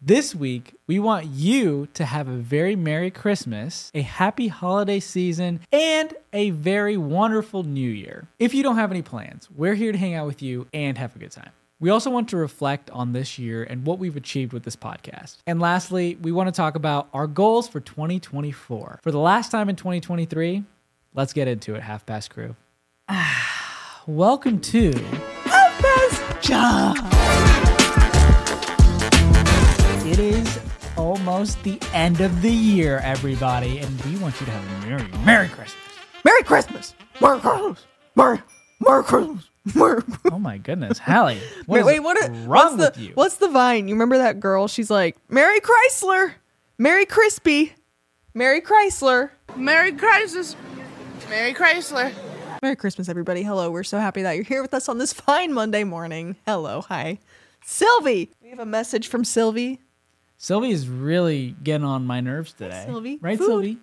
This week, we want you to have a very Merry Christmas, a happy holiday season, and a very wonderful new year. If you don't have any plans, we're here to hang out with you and have a good time. We also want to reflect on this year and what we've achieved with this podcast. And lastly, we want to talk about our goals for 2024. For the last time in 2023, let's get into it, Half Past Crew. Welcome to Half Past Chai. It is almost the end of the year, everybody, and we want you to have a Merry, Merry Christmas. Merry Christmas! Merry Christmas! Merry, Merry Christmas! Merry. Oh my goodness, Hallie. What wait, is wait, what? are- wrong what's with the you? what's the vine? You remember that girl? She's like, Merry Chrysler, Merry Crispy, Merry Chrysler. Merry Christmas. Merry Chrysler. Merry Christmas, everybody. Hello. We're so happy that you're here with us on this fine Monday morning. Hello, hi, Sylvie. We have a message from Sylvie. Sylvie is really getting on my nerves today. Sylvie. Right, Food.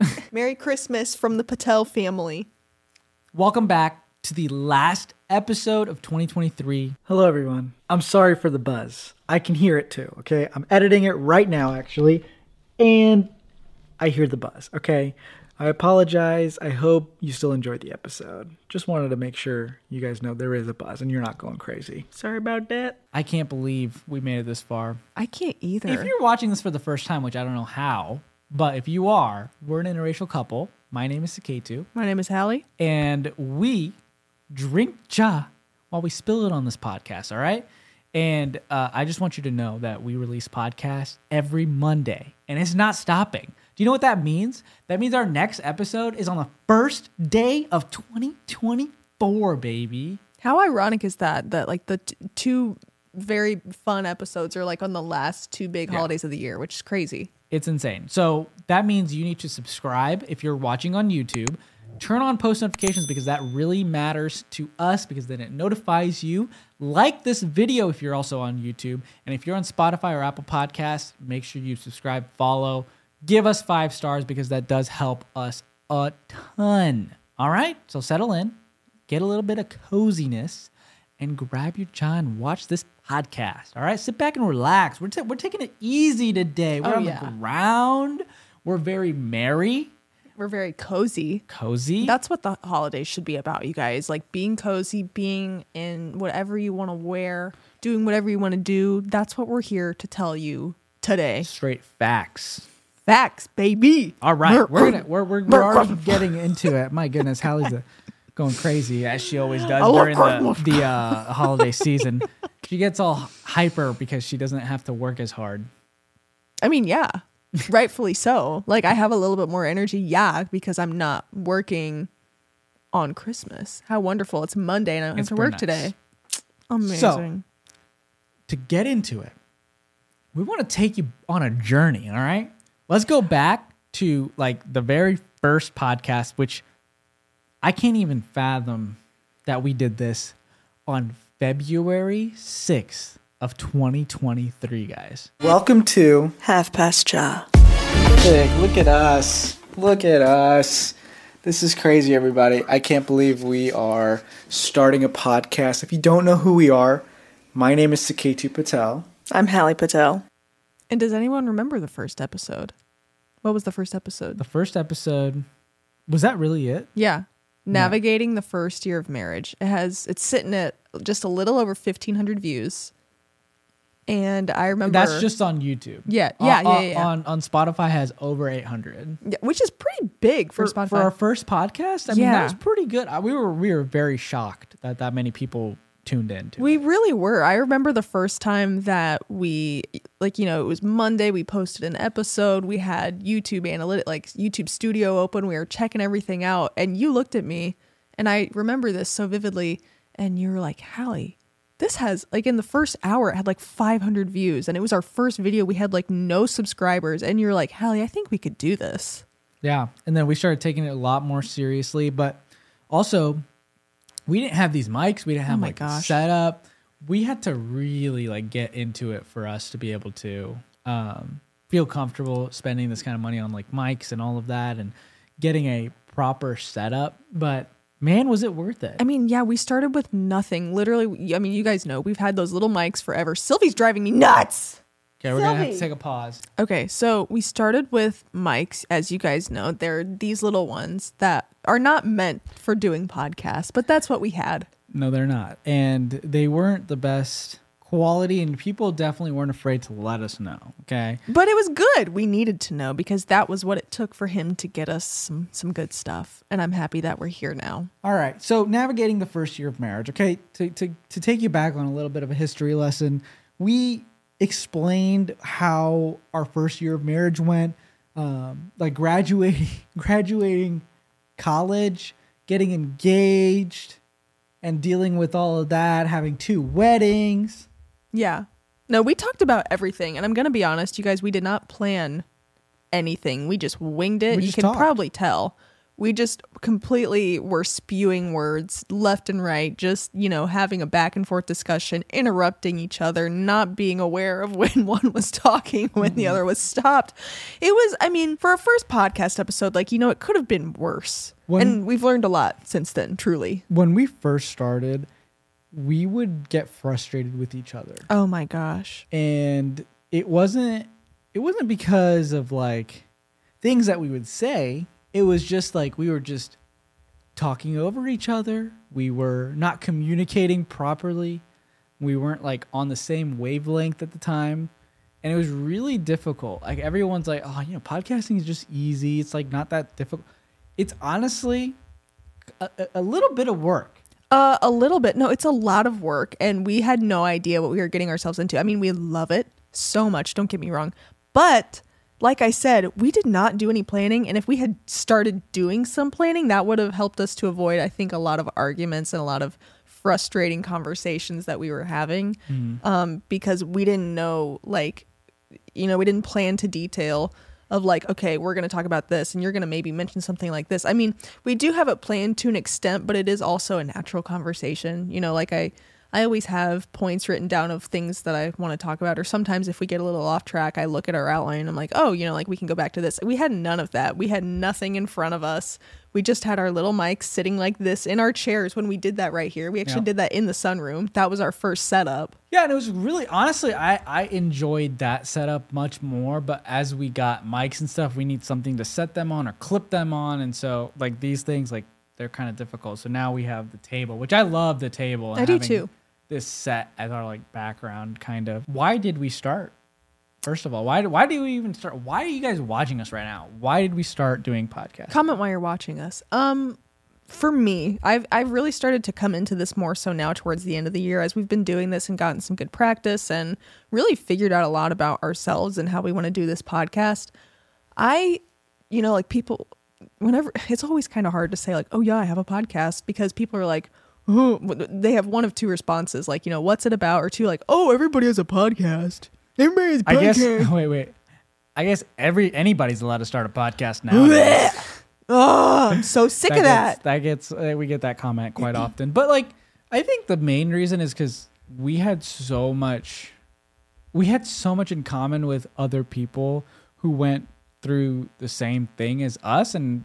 Sylvie? Merry Christmas from the Patel family. Welcome back to the last episode of 2023. Hello, everyone. I'm sorry for the buzz. I can hear it too, okay? I'm editing it right now, actually, and I hear the buzz, okay? I apologize. I hope you still enjoyed the episode. Just wanted to make sure you guys know there is a buzz and you're not going crazy. Sorry about that. I can't believe we made it this far. I can't either. If you're watching this for the first time, which I don't know how, but if you are, we're an interracial couple. My name is Saketu, My name is Hallie. and we drink chai while we spill it on this podcast, all right? And uh, I just want you to know that we release podcasts every Monday, and it's not stopping. You know what that means? That means our next episode is on the first day of 2024, baby. How ironic is that? That like the t- two very fun episodes are like on the last two big holidays of the year, which is crazy. It's insane. So that means you need to subscribe if you're watching on YouTube. Turn on post notifications because that really matters to us because then it notifies you. Like this video if you're also on YouTube. And if you're on Spotify or Apple Podcasts, make sure you subscribe, follow, give us five stars because that does help us a ton. All right? So settle in, get a little bit of coziness, and grab your chai and watch this podcast. All right, sit back and relax. We're, ta- we're taking it easy today. We're Oh, on yeah. the ground. We're very merry, We're very cozy. cozy. That's what the holidays should be about, you guys. Like being cozy, being in whatever you want to wear, doing whatever you want to do. That's what we're here to tell you today. straight facts. Facts, baby. All right, we're gonna we're we're, we're already getting into it. My goodness, Hallie's going crazy as she always does during the the uh, holiday season. She gets all hyper because she doesn't have to work as hard. I mean, yeah, rightfully so. Like I have a little bit more energy, yeah, because I'm not working on Christmas. How wonderful! It's Monday and I don't It's have to work nice. today. Amazing. So, to get into it, we want to take you on a journey. All right, let's go back to like the very first podcast, which I can't even fathom that we did this on February sixth of 2023, guys. Welcome to Half past chai. Look, look at us. Look at us. This is crazy, everybody. I can't believe we are starting a podcast. If you don't know who we are, my name is Saketu Patel. I'm Hallie Patel. And does anyone remember the first episode? What was the first episode? The first episode was that really it? Yeah. Navigating the first year of marriage. It has it's sitting at just a little over 1500 views. And I remember That's just on YouTube. Yeah, On- yeah, yeah, on, yeah, yeah. On on Spotify has over 800. Yeah, which is pretty big for, for, Spotify. for our first podcast. I mean, that was pretty good. Uh, We were we were very shocked that that many people tuned in. To we it. really were. I remember the first time that we like, you know, it was Monday, we posted an episode, we had YouTube analytic like YouTube studio open, we were checking everything out, and you looked at me and I remember this so vividly, and you were like, Hallie, this has like in the first hour it had like 500 views and it was our first video we had like no subscribers and you're like hallie i think we could do this yeah, and then we started taking it a lot more seriously. But also, we didn't have these mics. We didn't have Oh my like gosh. set up. We had to really like get into it for us to be able to um, feel comfortable spending this kind of money on like mics and all of that and getting a proper setup. But man, was it worth it? I mean, yeah, we started with nothing. Literally, I mean, you guys know we've had those little mics forever. Sylvie's driving me nuts. Okay, we're gonna have to take a pause. Okay, so we started with mics, as you guys know. They're these little ones that are not meant for doing podcasts, but that's what we had. No, they're not, and they weren't the best quality, and people definitely weren't afraid to let us know. Okay, But it was good. We needed to know because that was what it took for him to get us some some good stuff. And I'm happy that we're here now. All right. So navigating the first year of marriage. Okay. To, to, to take you back on a little bit of a history lesson, we explained how our first year of marriage went, um, like graduating, graduating college, getting engaged, and dealing with all of that, having two weddings. Yeah. No, we talked about everything, and I'm gonna be honest, you guys, we did not plan anything. We just winged it. We you can talked. probably tell. We just completely were spewing words left and right, just, you know, having a back and forth discussion, interrupting each other, not being aware of when one was talking, when the mm-hmm. other was stopped. It was, I mean, for a first podcast episode, like, you know, it could have been worse. When- and we've learned a lot since then, truly. When we first started, we would get frustrated with each other. Oh my gosh. and it wasn't it wasn't because of like things that we would say it was just like we were just talking over each other. We were not communicating properly. We weren't like on the same wavelength at the time. And it was really difficult. Like everyone's like oh you know podcasting is just easy. It's like not that difficult. It's honestly a, a- little bit of work. Uh, a little bit. No, it's a lot of work, and we had no idea what we were getting ourselves into. I mean, we love it so much. Don't get me wrong, but like I said, we did not do any planning, and if we had started doing some planning, that would have helped us to avoid, I think, a lot of arguments and a lot of frustrating conversations that we were having, um, because we didn't know, like, you know, we didn't plan to detail of like, okay, we're going to talk about this and you're going to maybe mention something like this. I mean, we do have it planned to an extent, but it is also a natural conversation. You know, like I I always have points written down of things that I want to talk about or sometimes if we get a little off track, I look at our outline and I'm like, "Oh, you know, like we can go back to this." We had none of that. We had nothing in front of us. We just had our little mics sitting like this in our chairs when we did that right here. We actually Yeah. did that in the sunroom. That was our first setup. Yeah, and it was really honestly, I I enjoyed that setup much more. But as we got mics and stuff, we need something to set them on or clip them on, and so like these things, like they're kind of difficult. So now we have the table, which I love the table. And I do too. This set as our like background, kind of. Why did we start? First of all, why why do we even start? Why are you guys watching us right now? Why did we start doing podcasts? comment while you're watching us. Um, for me, I've I've really started to come into this more so now towards the end of the year as we've been doing this and gotten some good practice and really figured out a lot about ourselves and how we want to do this podcast. I, you know, like people, whenever it's always kind of hard to say like, oh yeah, I have a podcast because people are like. Oh, they have one of two responses, like you know, what's it about, or two, like, oh, everybody has a podcast. Everybody has a I guess. podcast. Wait, wait. I guess every anybody's allowed to start a podcast now. oh, I'm so sick of that. Gets, that gets uh, we get that comment quite often. But like, I think the main reason is because we had so much, we had so much in common with other people who went through the same thing as us, and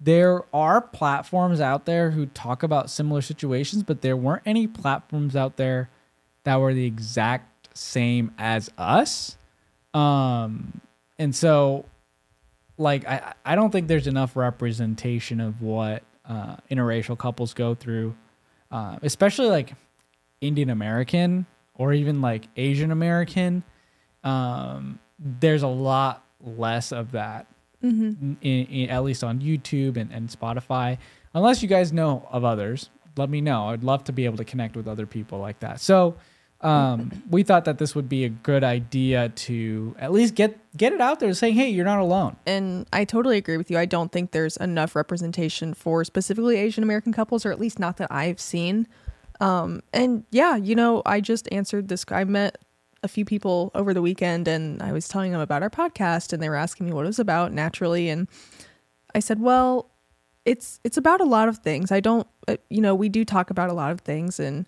there are platforms out there who talk about similar situations, but there weren't any platforms out there that were the exact same as us. Um, and so like I, I don't think there's enough representation of what uh, interracial couples go through, uh, especially like Indian American or even like Asian American. Um, there's a lot less of that, in, in, at least on YouTube and, and Spotify. Unless you guys know of others, let me know. I'd love to be able to connect with other people like that. So um, we thought that this would be a good idea to at least get get it out there, saying, "Hey, you're not alone." and I totally agree with you. I don't think there's enough representation for specifically Asian American couples, or at least not that I've seen. Um, and yeah, you know, I just answered this. I met a few people over the weekend, and I was telling them about our podcast, and they were asking me what it was about naturally, and I said, well, it's it's about a lot of things. I don't, uh, you know, we do talk about a lot of things, and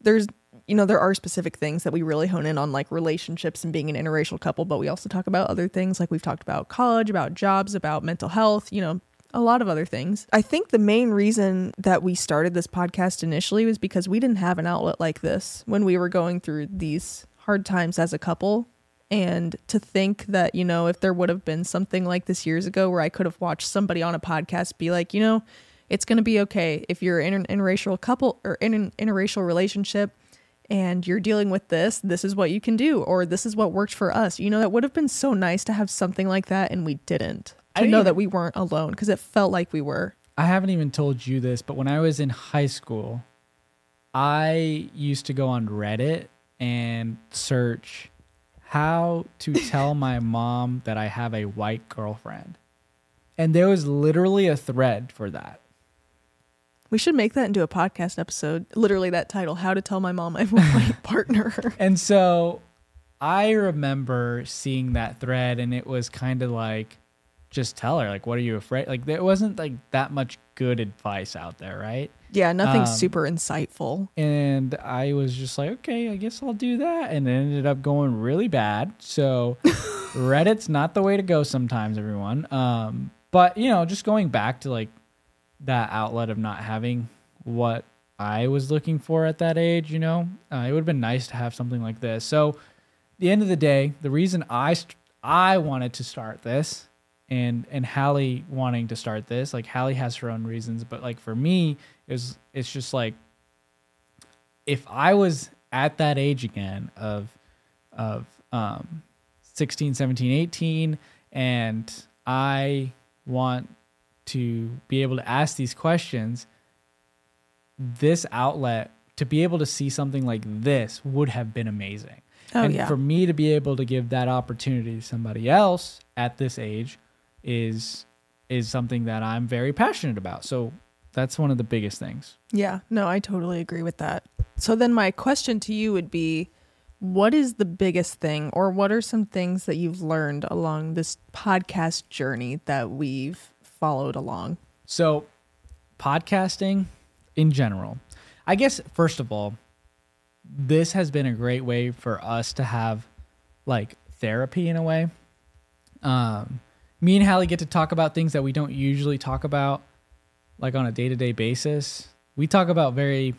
there's you know there are specific things that we really hone in on like relationships and being an interracial couple but we also talk about other things. Like we've talked about college about jobs about mental health you know a lot of other things. I think the main reason that we started this podcast initially was because we didn't have an outlet like this when we were going through these hard times as a couple And to think that, you know, if there would have been something like this years ago where I could have watched somebody on a podcast be like, you know, it's going to be okay if you're in an interracial couple or in an interracial relationship and you're dealing with this, this is what you can do, or this is what worked for us. You know, that would have been so nice to have something like that, and we didn't. I know didn't- that we weren't alone because it felt like we were. I haven't even told you this, but when I was in high school, I used to go on Reddit and search how to tell my mom that I have a white girlfriend. And there was literally a thread for that. We should make that into a podcast episode. Literally, that title: "How to Tell My Mom I Have a White Partner." And so I remember seeing that thread and it was kind of like just tell her like what are you afraid like there wasn't like that much good advice out there, right? yeah, nothing Um, super insightful. and I was just like, okay, I guess I'll do that, and it ended up going really bad. So Reddit's not the way to go sometimes, everyone. Um, but you know, just going back to like that outlet of not having what I was looking for at that age, you know, uh, it would have been nice to have something like this. So, the end of the day, the reason I st- I wanted to start this, and and Hallie wanting to start this, like Hallie has her own reasons, but like for me, it it's just like if I was at that age again of of um 16, 17, 18 and I want to be able to ask these questions, this outlet to be able to see something like this would have been amazing. Oh, and yeah. for me to be able to give that opportunity to somebody else at this age is is something that I'm very passionate about. So that's one of the biggest things. Yeah, no, I totally agree with that. So then my question to you would be what is the biggest thing or what are some things that you've learned along this podcast journey that we've followed along? So, podcasting in general, I guess, first of all, this has been a great way for us to have like therapy in a way. Um, me and Hallie get to talk about things that we don't usually talk about, like on a day to day basis. We talk about very,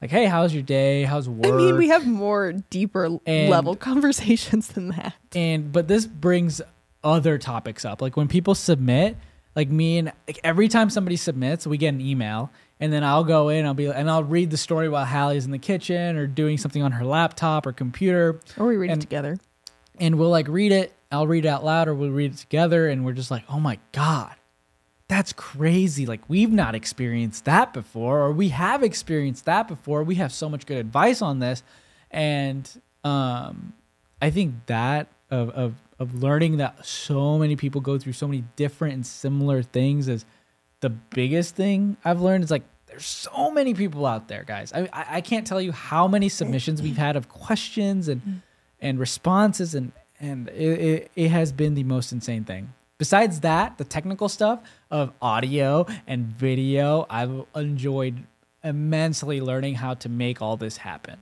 like, hey, how's your day? How's work? I mean, we have more deeper And- level conversations than that. and but this brings other topics up like when people submit like me and like every time somebody submits we get an email and then i'll go in i'll be and i'll read the story while hallie's in the kitchen or doing something on her laptop or computer Or we read And- it together. and we'll like read it i'll read it out loud or we'll read it together and we're just like oh my god that's crazy. Like we've not experienced that before or we have experienced that before. We have so much good advice on this. And um i think that of of of learning that so many people go through so many different and similar things is the biggest thing i've learned is like there's so many people out there guys. I i, I can't tell you how many submissions we've had of questions and and responses and and it, it, it has been the most insane thing besides that the technical stuff of audio and video i've enjoyed immensely learning how to make all this happen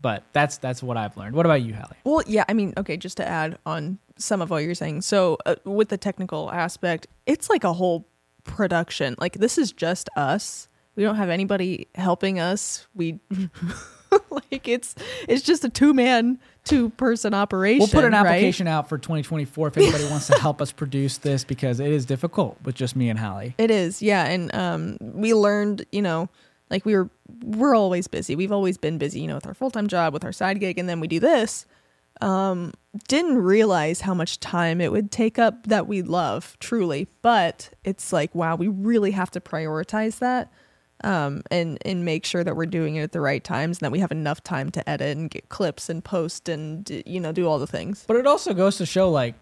but that's that's what i've learned what about you hallie Well, yeah, I mean, okay, just to add on some of what you're saying. So, uh, with the technical aspect, it's like a whole production. Like this is just us. We don't have anybody helping us. We like it's it's just a two-man, two-person operation. we'll put an right? application out for 2024 if anybody wants to help us produce this because it is difficult with just me and hallie It is, yeah, and um, we learned, you know, like we were we're always busy. We've always been busy, you know, with our full time job, with our side gig, and then we do this. Um, didn't realize how much time it would take up that we love truly, but it's like wow, we really have to prioritize that. Um, and and make sure that we're doing it at the right times and that we have enough time to edit and get clips and post and you know do all the things. But it also goes to show like,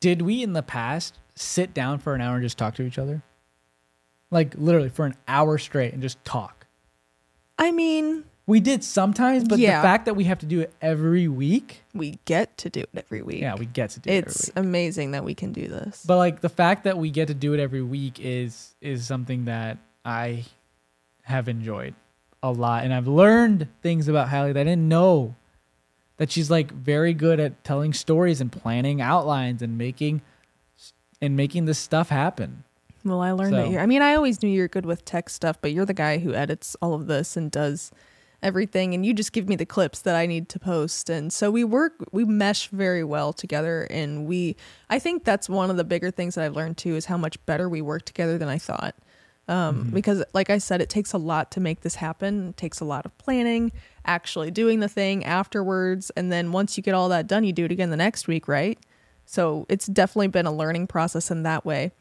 did we in the past sit down for an hour and just talk to each other? Like literally for an hour straight and just talk. I mean, We did sometimes, but Yeah. the fact that we have to do it every week, we get to do it every week. yeah, we get to do it it's amazing that we can do this. But like the fact that we get to do it every week is is something that I have enjoyed a lot, and I've learned things about Hallie that I didn't know. That she's like very good at telling stories and planning outlines and making and making this stuff happen. Well, I learned So- that. I mean, I always knew you're good with tech stuff, but you're the guy who edits all of this and does everything and you just give me the clips that I need to post and so we work we mesh very well together and we I think that's one of the bigger things that I've learned too is how much better we work together than I thought um, because like I said it takes a lot to make this happen. It takes a lot of planning actually doing the thing afterwards. And then once you get all that done you do it again the next week right? So it's definitely been a learning process in that way.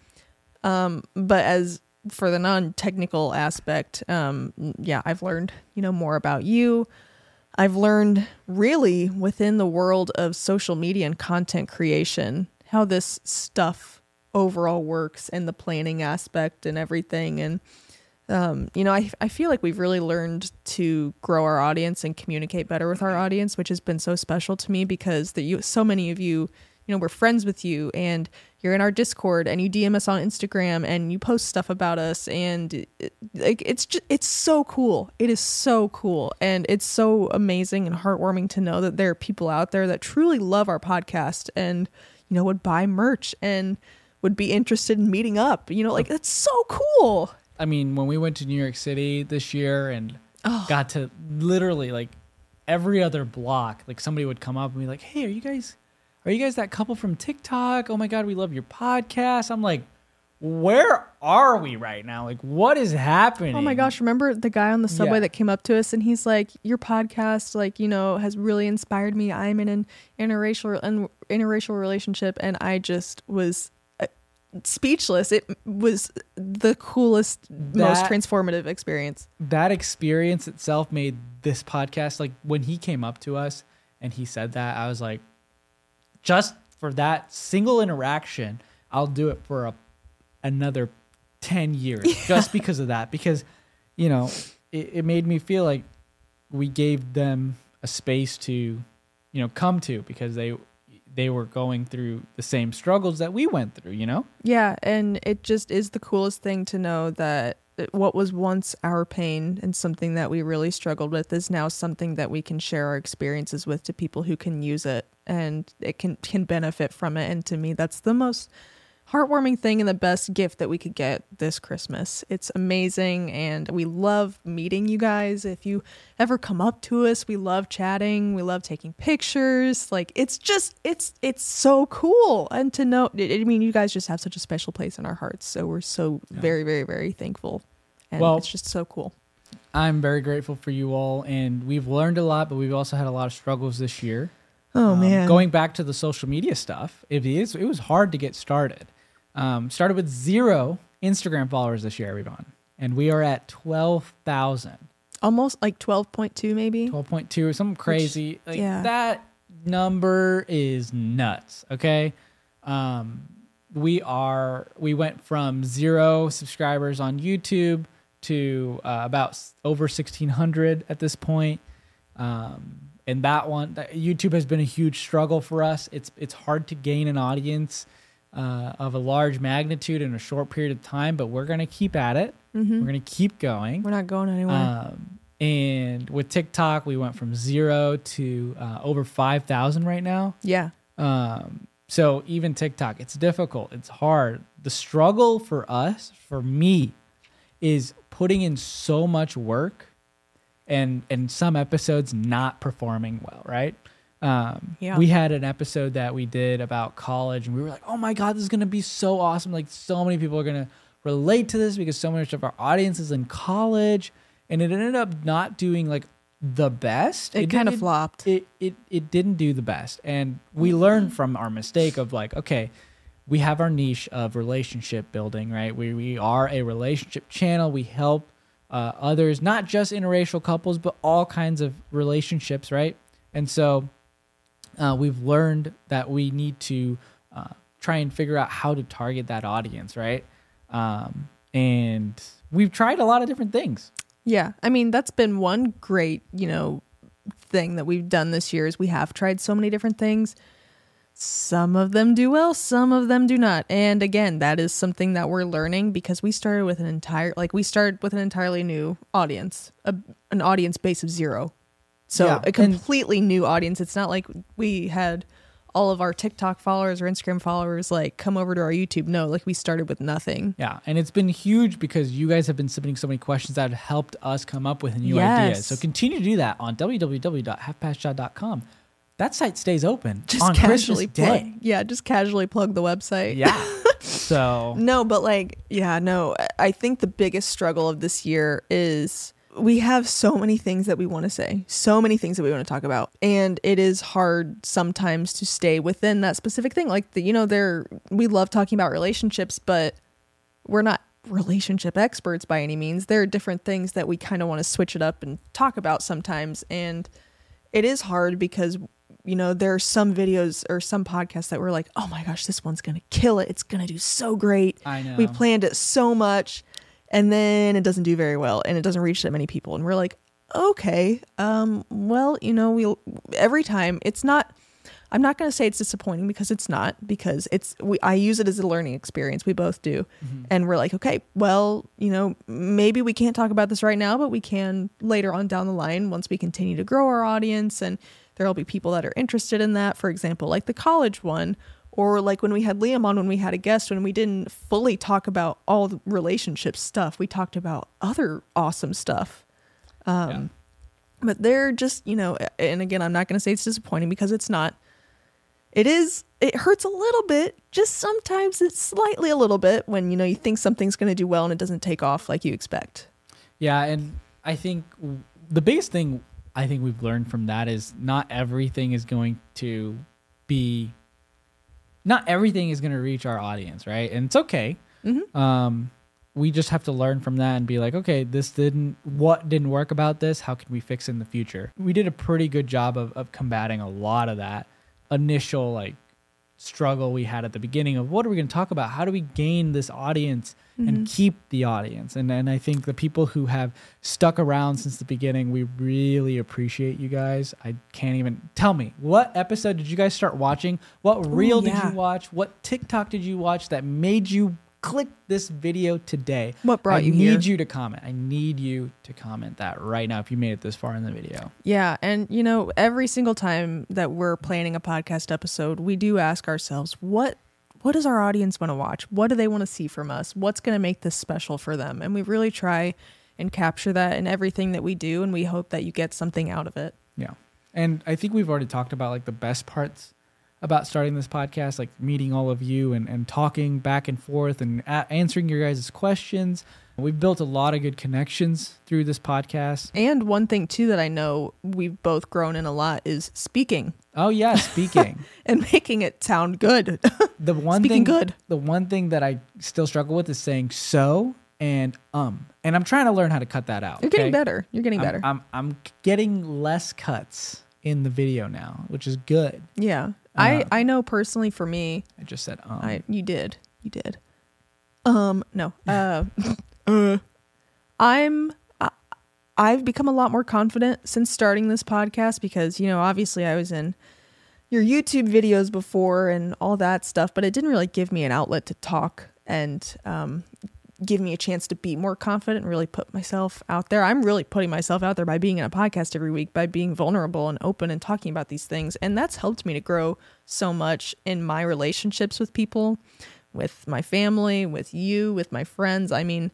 Um, but as for the non-technical aspect, um, yeah, I've learned you know more about you. I've learned really within the world of social media and content creation how this stuff overall works and the planning aspect and everything. And um, you know, I I feel like we've really learned to grow our audience and communicate better with our audience, which has been so special to me because that you so many of you you know we're friends with you and you're in our discord and you dm us on instagram and you post stuff about us. And it, like it's just it's so cool. It is so cool. And it's so amazing and heartwarming to know that there are people out there that truly love our podcast and you know would buy merch. And would be interested in meeting up you know like that's so cool I mean, when we went to New York City this year and oh. got to literally like every other block, like somebody would come up and be like, "Hey, are you guys, are you guys that couple from TikTok? Oh my God, we love your podcast." I'm like, "Where are we right now? Like, what is happening?" Oh my gosh, remember the guy on the subway Yeah. that came up to us and he's like, "Your podcast like, you know, has really inspired me. I'm in an interracial interracial relationship and I just was speechless. It was the coolest, most transformative experience. that experience itself made this podcast like when he came up to us and he said that i was like just for that single interaction i'll do it for a, another 10 years just because of that because you know it, it made me feel like we gave them a space to you know come to because they they were going through the same struggles that we went through you know? Yeah, and it just is the coolest thing to know that what was once our pain and something that we really struggled with is now something that we can share our experiences with to people who can use it and it can can benefit from it. And to me that's the most heartwarming thing and the best gift that we could get this Christmas. It's amazing and we love meeting you guys. If you ever come up to us, we love chatting, we love taking pictures. Like it's just it's it's so cool and to know I mean you guys just have such a special place in our hearts. So we're so very very very thankful. And Well- it's just so cool. i'm very grateful for you all and we've learned a lot but we've also had a lot of struggles this year Oh Um, Going back to the social media stuff, it is it was hard to get started. Um, started with zero Instagram followers this year, everyone, and we are at twelve thousand. almost like 12.2 maybe. 12.2 or something crazy. like yeah. that number is nuts. Okay. Um, we are we went from zero subscribers on YouTube to uh, about over 1600 at this point. Um, and that one that, YouTube has been a huge struggle for us. It's it's hard to gain an audience uh, of a large magnitude in a short period of time, but we're gonna keep at it. We're gonna keep going. We're not going anywhere. Um, and with TikTok, we went from zero to uh, over 5,000 right now. yeah. Um, so even TikTok, it's difficult. It's hard. The struggle for us, for me, is putting in so much work and and some episodes not performing well, right? Um, Yeah. We had an episode that we did about college, and we were like, "Oh my god, this is gonna be so awesome! Like, so many people are gonna relate to this because so much of our audience is in college." And it ended up not doing like the best. It did- kind of flopped. it it it didn't do the best and we learned from our mistake of like okay we have our niche of relationship building right we we are a relationship channel we help uh, others not just interracial couples but all kinds of relationships right and so uh, we've learned that we need to uh, try and figure out how to target that audience right um, and we've tried a lot of different things Yeah, I mean that's been one great, you know, thing that we've done this year is we have tried so many different things. Some of them do well, some of them do not. And again, that is something that we're learning because we started with an entire like we started with an entirely new audience, a, an audience base of 0. So Yeah, a and- completely new audience. It's not like we had all of our TikTok followers or Instagram followers like come over to our YouTube. No, like we started with nothing. Yeah, and it's been huge because you guys have been submitting so many questions that have helped us come up with new Yes. ideas. So continue to do that on www.halfpastchai.com. That site stays open Just on casually Christmas plug. Day. Yeah, just casually plug the website. Yeah. so No, but like, yeah, no. I think the biggest struggle of this year is we have so many things that we want to say, so many things that we want to talk about, and it is hard sometimes to stay within that specific thing. Like, the, you know, there we love talking about relationships, but we're not relationship experts by any means. There are different things that we kind of want to switch it up and talk about sometimes, and it is hard because you know there are some videos or some podcasts that we're like oh my gosh this one's gonna kill it it's gonna do so great I know. we planned it so much and then it doesn't do very well and it doesn't reach that many people. And we're like okay um well you know we every time it's not i'm not going to say it's disappointing because it's not because it's we i use it as a learning experience. We both do. And we're like okay well you know maybe we can't talk about this right now but we can later on down the line once we continue to grow our audience and there'll be people that are interested in that. For example like the college one or like when we had Liam on when we had a guest when we didn't fully talk about all the relationship stuff we talked about other awesome stuff. Um, yeah. but they're just you know and again i'm not going to say it's disappointing because it's not. It is it hurts a little bit just sometimes it's slightly a little bit when you know you think something's going to do well and it doesn't take off like you expect. Yeah, and I think the biggest thing I think we've learned from that is not everything is going to be, not everything is going to reach our audience, right? And it's okay. Um, we just have to learn from that and be like, okay, this didn't, what didn't work about this? How can we fix it in the future? We did a pretty good job of, of combating a lot of that initial like struggle we had at the beginning of what are we going to talk about? How do we gain this audience and mm-hmm. keep the audience? And and I think the people who have stuck around since the beginning, we really appreciate you guys. I can't even tell me what episode did you guys start watching? What reel did yeah. you watch? What TikTok did you watch that made you click this video today? What brought I you need here? you to comment. I need you to comment that right now if you made it this far in the video. Yeah, and you know, every single time that we're planning a podcast episode, we do ask ourselves, what what does our audience want to watch? What do they want to see from us? What's going to make this special for them? And we really try and capture that in everything that we do and we hope that you get something out of it. Yeah. And I think we've already talked about like the best parts about starting this podcast, like meeting all of you and, and talking back and forth and a- answering your guys' questions. We've built a lot of good connections through this podcast. And one thing too that I know we've both grown in a lot is speaking Oh yeah, speaking. and making it sound good. the one Speaking thing good. The one thing that I still struggle with is saying so and um. And I'm trying to learn how to cut that out. You're getting okay? better. You're getting I'm- better. I'm, I'm getting less cuts in the video now, which is good. yeah. I I know personally for me, I just said um. I you did. You did. Um no. Uh uh I'm I, I've become a lot more confident since starting this podcast because, you know, obviously I was in your YouTube videos before and all that stuff, but it didn't really give me an outlet to talk and um give me a chance to be more confident and really put myself out there. I'm really putting myself out there by being in a podcast every week, by being vulnerable and open and talking about these things. And that's helped me to grow so much in my relationships with people, with my family, with you, with my friends. I mean,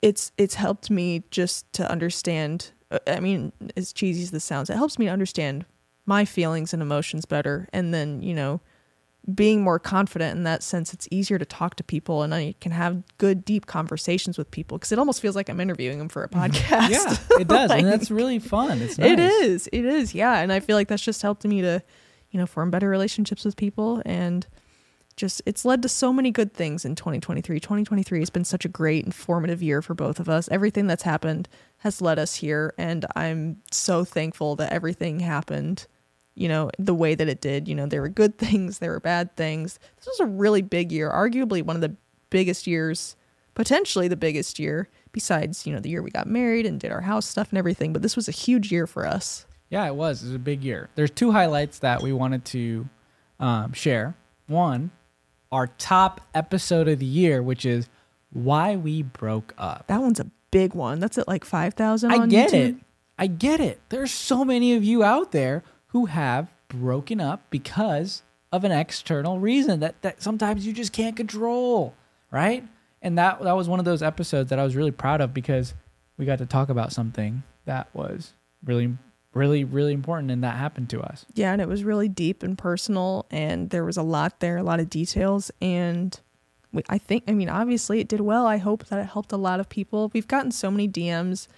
it's it's helped me just to understand I mean, as cheesy as this sounds, it helps me to understand my feelings and emotions better and then, you know, being more confident in that sense, it's easier to talk to people and I can have good, deep conversations with people because it almost feels like I'm interviewing them for a mm-hmm. podcast. yeah, it does, Like, and that's really fun. It's It nice. is. It is. Yeah. And I feel like that's just helped me to, you know, form better relationships with people and just it's led to so many good things in 2023. 2023 has been such a great and informative year for both of us. Everything that's happened has led us here and I'm so thankful that everything happened, you know, the way that it did. You know, there were good things, there were bad things. This was a really big year, arguably one of the biggest years, potentially the biggest year besides, you know, the year we got married and did our house stuff and everything, but this was a huge year for us. Yeah, it was. It was a big year. There's two highlights that we wanted to um, share. One, our top episode of the year, which is why we broke up. That one's a big one. That's at like 5,000 I get YouTube. it. I get it. There's so many of you out there who have broken up because of an external reason that, that sometimes you just can't control, right? And that that was one of those episodes that I was really proud of because we got to talk about something that was really really really important and that happened to us. Yeah, and it was really deep and personal, and there was a lot there, a lot of details, and we, I think, I mean, obviously it did well. I hope that it helped a lot of people. We've gotten so many DMs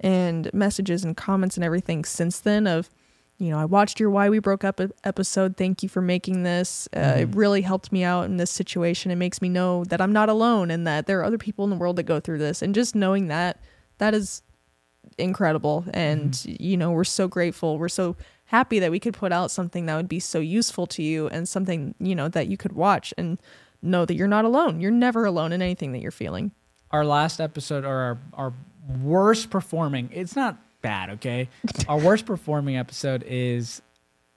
and messages and comments and everything since then of, you know, I watched your Why We Broke Up episode. Thank you for making this. Uh, It really helped me out in this situation. It makes me know that I'm not alone and that there are other people in the world that go through this. And just knowing that, that is incredible. And, you know, we're so grateful. We're so happy that we could put out something that would be so useful to you and something, you know, that you could watch and know that you're not alone. You're never alone in anything that you're feeling. Our last episode or our, our worst performing, it's not bad, okay? our worst performing episode is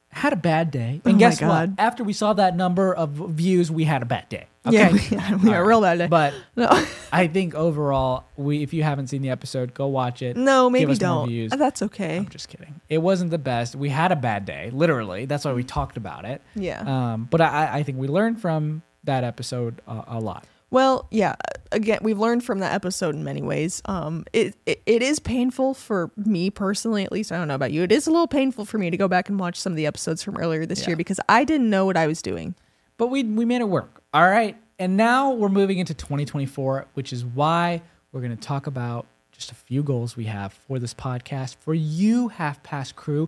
had a bad day. And Oh guess what? After we saw that number of views, we had a bad day. Yeah, Okay. we, we are real bad day. But no, I think overall, we if you haven't seen the episode, go watch it. no, maybe don't. That's okay. I'm just kidding. It wasn't the best. We had a bad day, literally. That's why we talked about it. Yeah. Um, but I, I think we learned from that episode a, a lot. Well, yeah. Again, we've learned from that episode in many ways. Um, it, it it is painful for me personally, at least. I don't know about you. It is a little painful for me to go back and watch some of the episodes from earlier this Yeah. year because I didn't know what I was doing. But we we made it work. All right. And now we're moving into 2024, which is why we're going to talk about just a few goals we have for this podcast for you, Half Past Crew,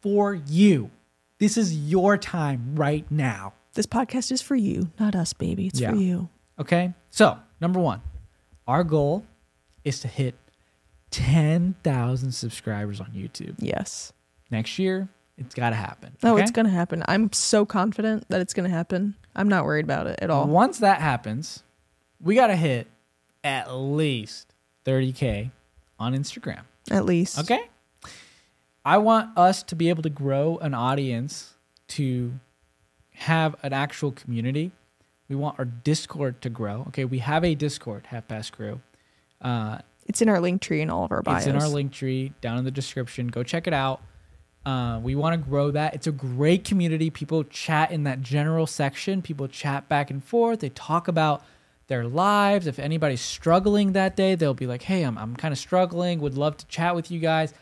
for you. This is your time right now. This podcast is for you, not us, baby. It's Yeah. for you. Okay. So, number one, our goal is to hit 10,000 subscribers on YouTube. Yes. Next year, it's got to happen. No, okay? it's gonna happen. I'm so confident that it's gonna happen. I'm not worried about it at all. Once that happens, we got to hit at least 30K on Instagram. At least. Okay. I want us to be able to grow an audience to have an actual community. We want our Discord to grow. Okay. We have a Discord, Half Past Crew. Uh, It's in our link tree and all of our bios. It's in our link tree down in the description. Go check it out. Uh, we want to grow that. It's a great community. People chat in that general section. People chat back and forth. They talk about their lives. If anybody's struggling that day, they'll be like, "Hey, I'm I'm kind of struggling. Would love to chat with you guys."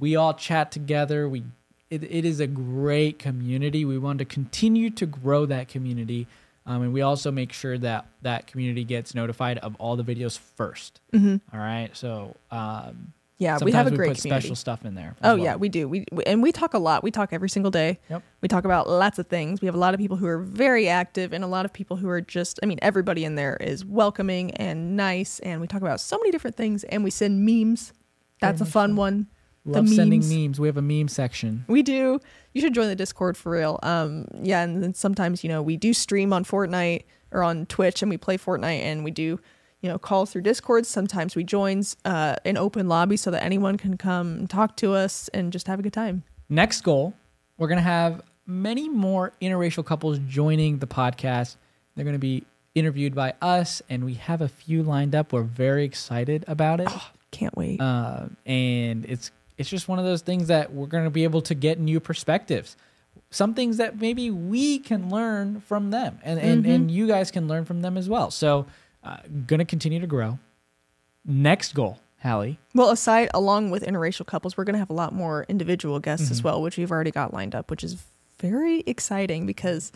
We all chat together. We it, it is a great community. We want to continue to grow that community. Um, and we also make sure that that community gets notified of all the videos 1st All right. So um, Yeah, we have a sometimes great special stuff in there. Oh well. yeah, we do. We, we and we talk a lot. We talk every single day. Yep. We talk about lots of things. We have a lot of people who are very active and a lot of people who are just I mean, everybody in there is welcoming and nice and we talk about so many different things and we send memes. That's a fun so. one. Love the sending memes. We have a meme section. We do. You should join the Discord for real. Um yeah, and then sometimes, you know, we do stream on Fortnite or on Twitch and we play Fortnite and we do you know, calls through Discord. Sometimes we joins uh, an open lobby so that anyone can come and talk to us and just have a good time. Next goal, we're gonna have many more interracial couples joining the podcast. They're gonna be interviewed by us, and we have a few lined up. We're very excited about it, Can't wait. uh, and it's it's just one of those things that we're gonna be able to get new perspectives. Some things that maybe we can learn from them, and and, and you guys can learn from them as well. So, uh, gonna continue to grow. Next goal, Hallie. Well, aside along with interracial couples, we're going to have a lot more individual guests Mm-hmm. as well, which we've already got lined up, which is very exciting because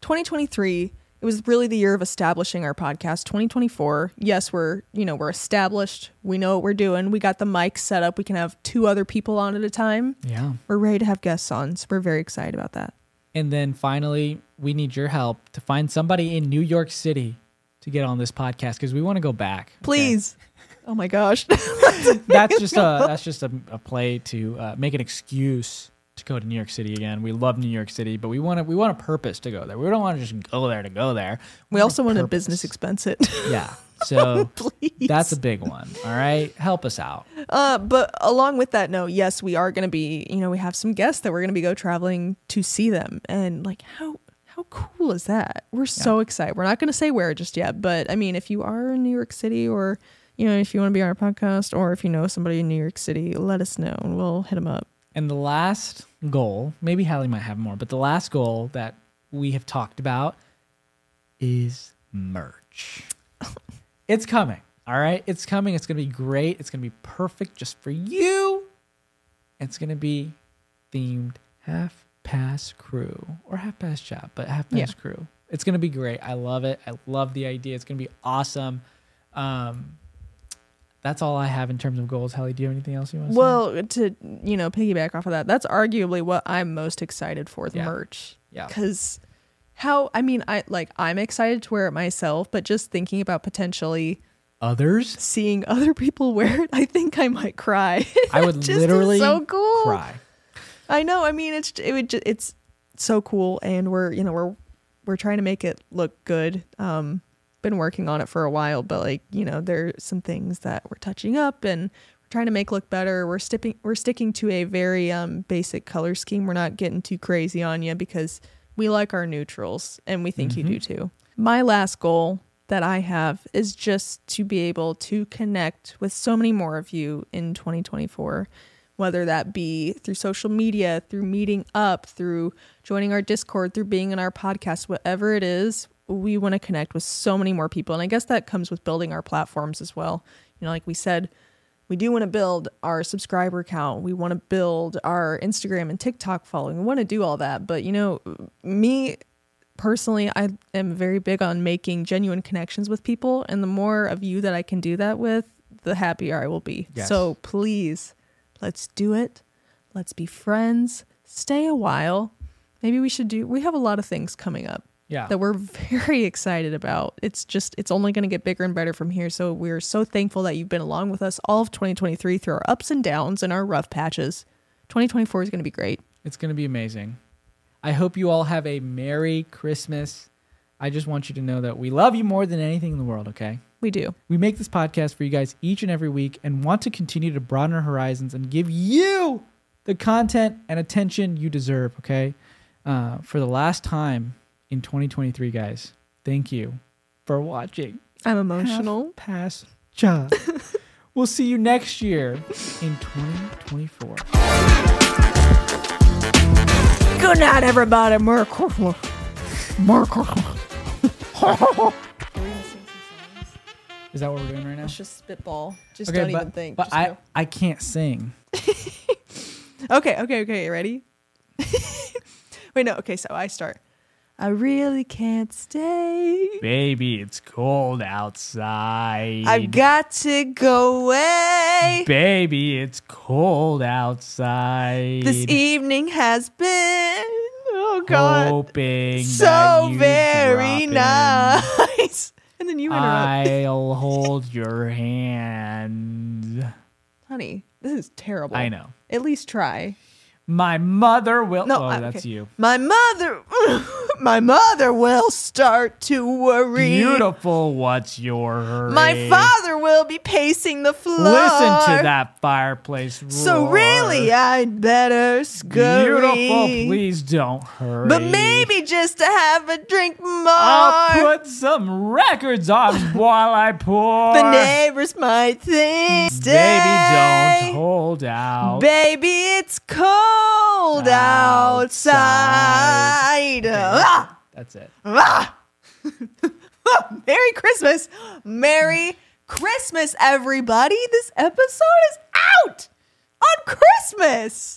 2023 it was really the year of establishing our podcast. 2024, yes, we're you know we're established. We know what we're doing. We got the mic set up. We can have two other people on at a time. Yeah. We're ready to have guests on, so we're very excited about that. And then finally, we need your help to find somebody in New York City to get on this podcast because we want to go back. okay? Please. Oh my gosh. That's just a that's just a, a play to uh, make an excuse to go to New York City again. We love New York City, but we want to we want a purpose to go there. We don't want to just go there to go there. we also want a business expense it. Yeah. So Please. that's a big one. All right, help us out. Uh, but along with that note, yes, we are going to be, you know, we have some guests that we're going to be go traveling to see them. And like, how, how cool is that? We're so excited. We're not going to say where just yet, but I mean, if you are in New York City or, you know, if you want to be on our podcast or if you know somebody in New York City, let us know and we'll hit them up. And the last goal, maybe Hallie might have more, but the last goal that we have talked about is merch. it's coming. All right. It's coming. It's going to be great. It's going to be perfect just for you. It's going to be themed half past crew or half past chai, but half past Yeah. crew. It's going to be great. I love it. I love the idea. It's going to be awesome. Um, that's all I have in terms of goals. Hallie, do you have anything else you want to say? Well, to you know, piggyback off of that, that's arguably what I'm most excited for the Yeah. merch. Yeah. Because how I mean, I like I'm excited to wear it myself, but just thinking about potentially Others, seeing other people wear it, I think I might cry. I would Just literally so cool. cry. I know. I mean, it's it would ju- it's so cool, and we're you know we're we're trying to make it look good. Um, been working on it for a while, but like you know, there are some things that we're touching up and we're trying to make look better. We're sticking we're sticking to a very um basic color scheme. We're not getting too crazy on you because we like our neutrals, and we think you do too. My last goal that I have is just to be able to connect with so many more of you in 2024 whether that be through social media, through meeting up, through joining our Discord, through being in our podcast, whatever it is, we want to connect with so many more people. And I guess that comes with building our platforms as well. You know, like we said, we do want to build our subscriber count. We want to build our Instagram and TikTok following. We want to do all that. But, you know, me personally, I am very big on making genuine connections with people. And the more of you that I can do that with, the happier I will be. Yes. So please, let's do it. Let's be friends. Stay a while. Maybe we should do, we have a lot of things coming up Yeah. that we're very excited about. It's just, it's only going to get bigger and better from here. So we're so thankful that you've been along with us all of 2023 through our ups and downs and our rough patches. 2024 is going to be great. It's going to be amazing. I hope you all have a Merry Christmas. I just want you to know that we love you more than anything in the world, okay? We do. We make this podcast for you guys each and every week and want to continue to broaden our horizons and give you the content and attention you deserve, okay? Uh, for the last time in 2023, guys, thank you for watching. I'm emotional. Half Past Job. we'll see you next year in 2024. Good night, everybody. Merry Christmas. Merry Christmas. Is that what we're doing right now? Let's just spitball. Just don't but, even think. But Just I, go. I can't sing. Okay, okay, okay. Ready? Wait, no. Okay, so I start. I really can't stay. Baby, it's cold outside. I've got to go away. Baby, it's cold outside. This evening has been, oh God, Hoping so very nice. And then you interrupt. I'll hold your hand. Honey, this is terrible. I know. At least try. My mother will. No, oh, I- that's okay. you. My mother, my mother will start to worry. Beautiful. What's your hurry? My father will be pacing the floor. Listen to that fireplace roar. So really, I'd better scurry. Beautiful. Please don't hurry. But maybe just to have a drink more. I'll put some records on while I pour. the neighbors might think. Stay. Baby, don't hold out. Baby, it's cold outside. Ah! That's it. Ah! Merry Christmas. Merry Christmas, everybody. This episode is out on Christmas.